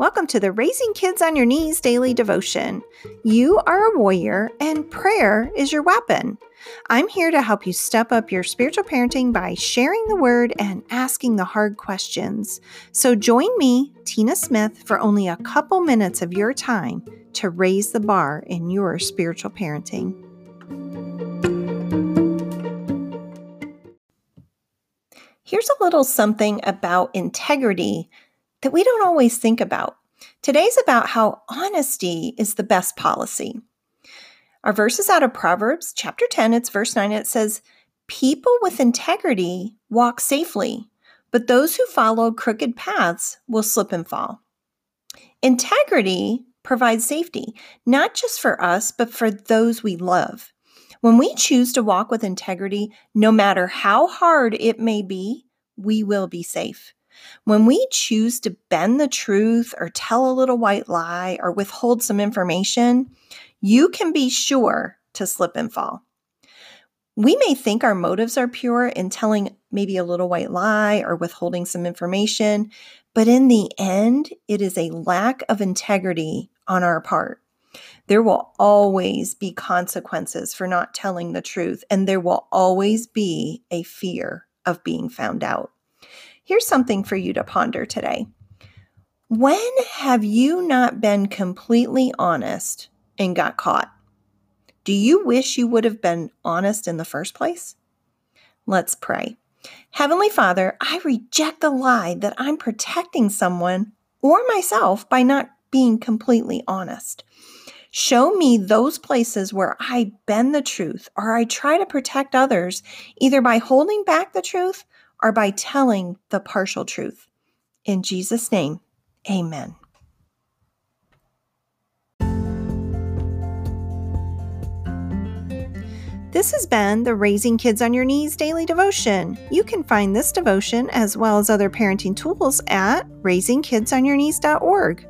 Welcome to the Raising Kids on Your Knees daily devotion. You are a warrior, and prayer is your weapon. I'm here to help you step up your spiritual parenting by sharing the word and asking the hard questions. So join me, Tina Smith, for only a couple minutes of your time to raise the bar in your spiritual parenting. Here's a little something about integrity that we don't always think about. Today's about how honesty is the best policy. Our verse is out of Proverbs chapter 10, it's verse 9. It says, People with integrity walk safely, but those who follow crooked paths will slip and fall. Integrity provides safety, not just for us, but for those we love. When we choose to walk with integrity, no matter how hard it may be, we will be safe. When we choose to bend the truth or tell a little white lie or withhold some information, you can be sure to slip and fall. We may think our motives are pure in telling maybe a little white lie or withholding some information, but in the end, it is a lack of integrity on our part. There will always be consequences for not telling the truth, and there will always be a fear of being found out. Here's something for you to ponder today. When have you not been completely honest and got caught? Do you wish you would have been honest in the first place? Let's pray. Heavenly Father, I reject the lie that I'm protecting someone or myself by not being completely honest. Show me those places where I bend the truth or I try to protect others, either by holding back the truth or by telling the partial truth. In Jesus' name, amen. This has been the Raising Kids on Your Knees daily devotion. You can find this devotion as well as other parenting tools at raisingkidsonyourknees.org.